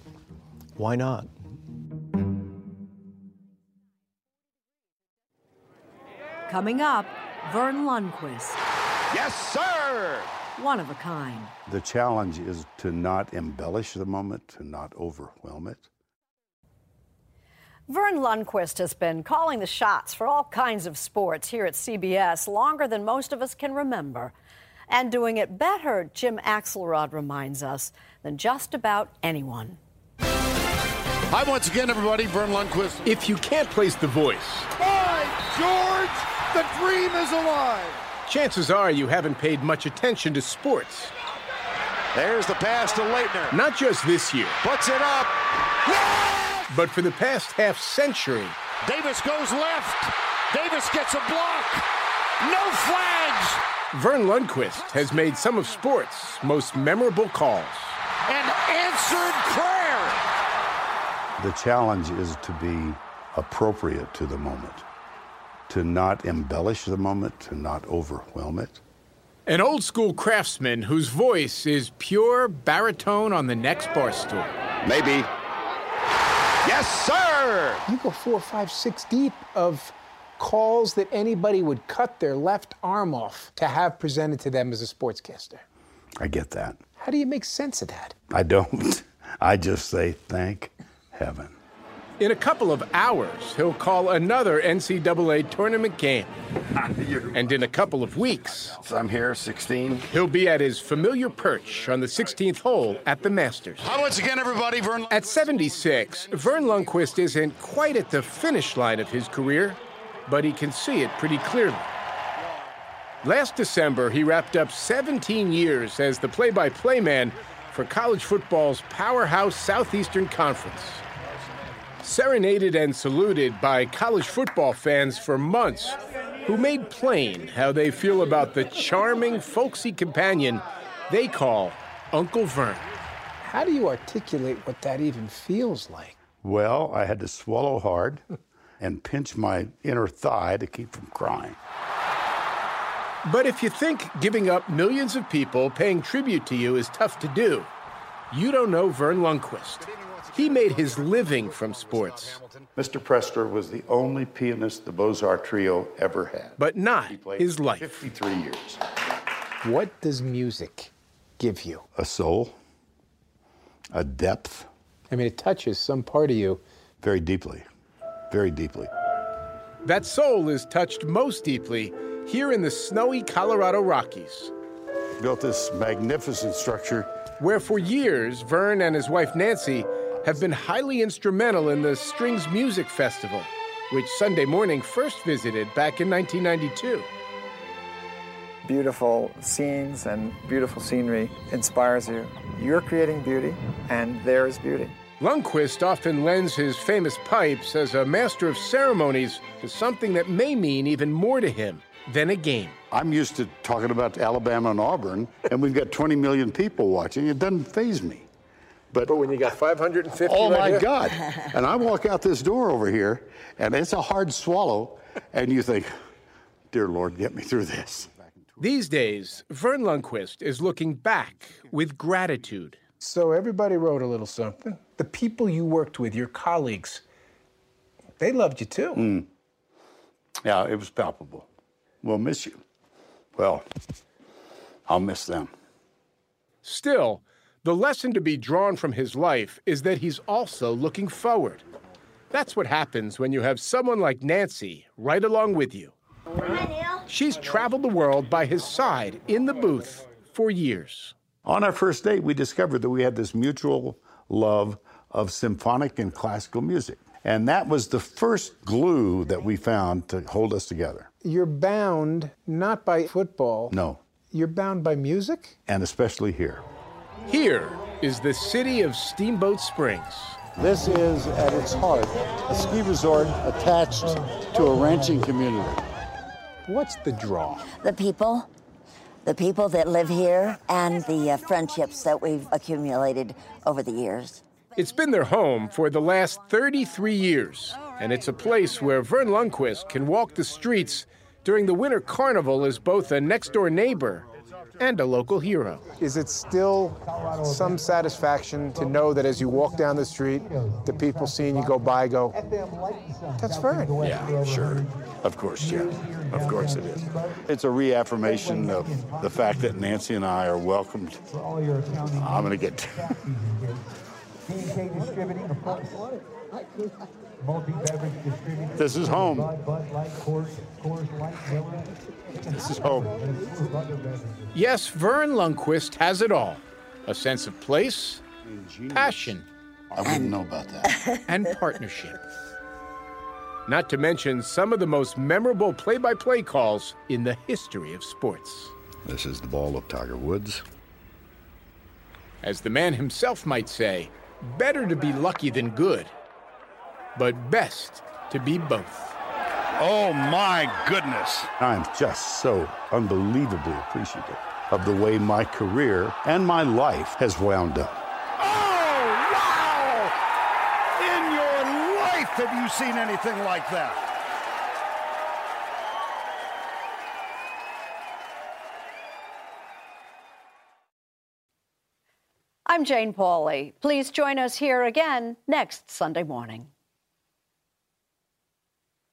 Why not? Coming up, Verne Lundquist. Yes, sir! One of a kind. The challenge is to not embellish the moment, to not overwhelm it. Verne Lundquist has been calling the shots for all kinds of sports here at CBS longer than most of us can remember. And doing it better, Jim Axelrod reminds us, than just about anyone. Hi, once again, everybody. Verne Lundquist. If you can't place the voice, By George, the dream is alive. chances are you haven't paid much attention to sports. There's the pass to Laettner. Not just this year, Puts it up. But for the past half century. Davis goes left. Davis gets a block. No flags. Verne Lundquist has made some of sports' most memorable calls. An answered prayer. The challenge is to be appropriate to the moment, to not embellish the moment, to not overwhelm it. An old school craftsman whose voice is pure baritone on the next bar stool. Maybe. Yes, sir. You go four, five, six deep of calls that anybody would cut their left arm off to have presented to them as a sportscaster. I get that. How do you make sense of that? I don't. I just say, thank heaven. In a couple of hours, he'll call another NCAA tournament game. and in a couple of weeks, So I'm here, 16. he'll be at his familiar perch on the 16th hole at the Masters. Hi, once again, everybody. Verne. At 76, Verne Lundquist isn't quite at the finish line of his career, but he can see it pretty clearly. Last December, he wrapped up 17 years as the play by play man for college football's powerhouse Southeastern Conference. Serenaded and saluted by college football fans for months, who made plain how they feel about the charming, folksy companion they call Uncle Verne. How do you articulate what that even feels like? Well, I had to swallow hard and pinch my inner thigh to keep from crying. But if you think giving up millions of people paying tribute to you is tough to do, you don't know Verne Lundquist. He made his living from sports, Mr. Pressler was the only pianist the Beaux-Arts Trio ever had. but not his life. 53 years. What does music give you? A soul, a depth. I mean, it touches some part of you. Very deeply, very deeply. That soul is touched most deeply here in the snowy Colorado Rockies, Built this magnificent structure. where for years Verne and his wife Nancy have been highly instrumental in the Strings Music Festival, which Sunday Morning first visited back in 1992. beautiful scenes and beautiful scenery inspires you. You're creating beauty, and there is beauty. Lundquist often lends his famous pipes as a master of ceremonies to something that may mean even more to him than a game. I'm used to talking about Alabama and Auburn, and we've got 20 million people watching. It doesn't phase me. But, when you got 550 oh right my here- God. and I walk out this door over here, and it's a hard swallow, and you think, dear Lord, get me through this. These days, Verne Lundquist is looking back with gratitude. So everybody wrote a little something. The people you worked with, your colleagues, they loved you too. Mm. Yeah, it was palpable. We'll miss you. Well, I'll miss them. Still, the lesson to be drawn from his life is that he's also looking forward. That's what happens when you have someone like Nancy right along with you. Hi, She's traveled the world by his side in the booth for years. On our first date, we discovered that we had this mutual love of symphonic and classical music. And that was the first glue that we found to hold us together. You're bound not by football, No, you're bound by music? and especially here. Here is the city of Steamboat Springs. This is, at its heart, a ski resort attached to a ranching community. What's the draw? The people, the people that live here, and the uh, friendships that we've accumulated over the years. It's been their home for the last 33 years, and it's a place where Verne Lundquist can walk the streets during the winter carnival as both a next door neighbor and a local hero. Is it still some satisfaction to know that as you walk down the street, the people seeing you go by go, that's Verne? Yeah, sure. Of course, yeah. Of course it is. It's a reaffirmation of the fact that Nancy and I are welcomed. I'm going to get. This is home. This is home. Yes, Verne Lundquist has it all a sense of place, passion, I wouldn't know about that. and partnership. Not to mention some of the most memorable play by play calls in the history of sports. This is the ball of Tiger Woods. As the man himself might say, better to be lucky than good, but best to be both. Oh my goodness. I'm just so unbelievably appreciative of the way my career and my life has wound up. Oh, wow! In your life, have you seen anything like that? I'm Jane Pauley. Please join us here again next Sunday morning.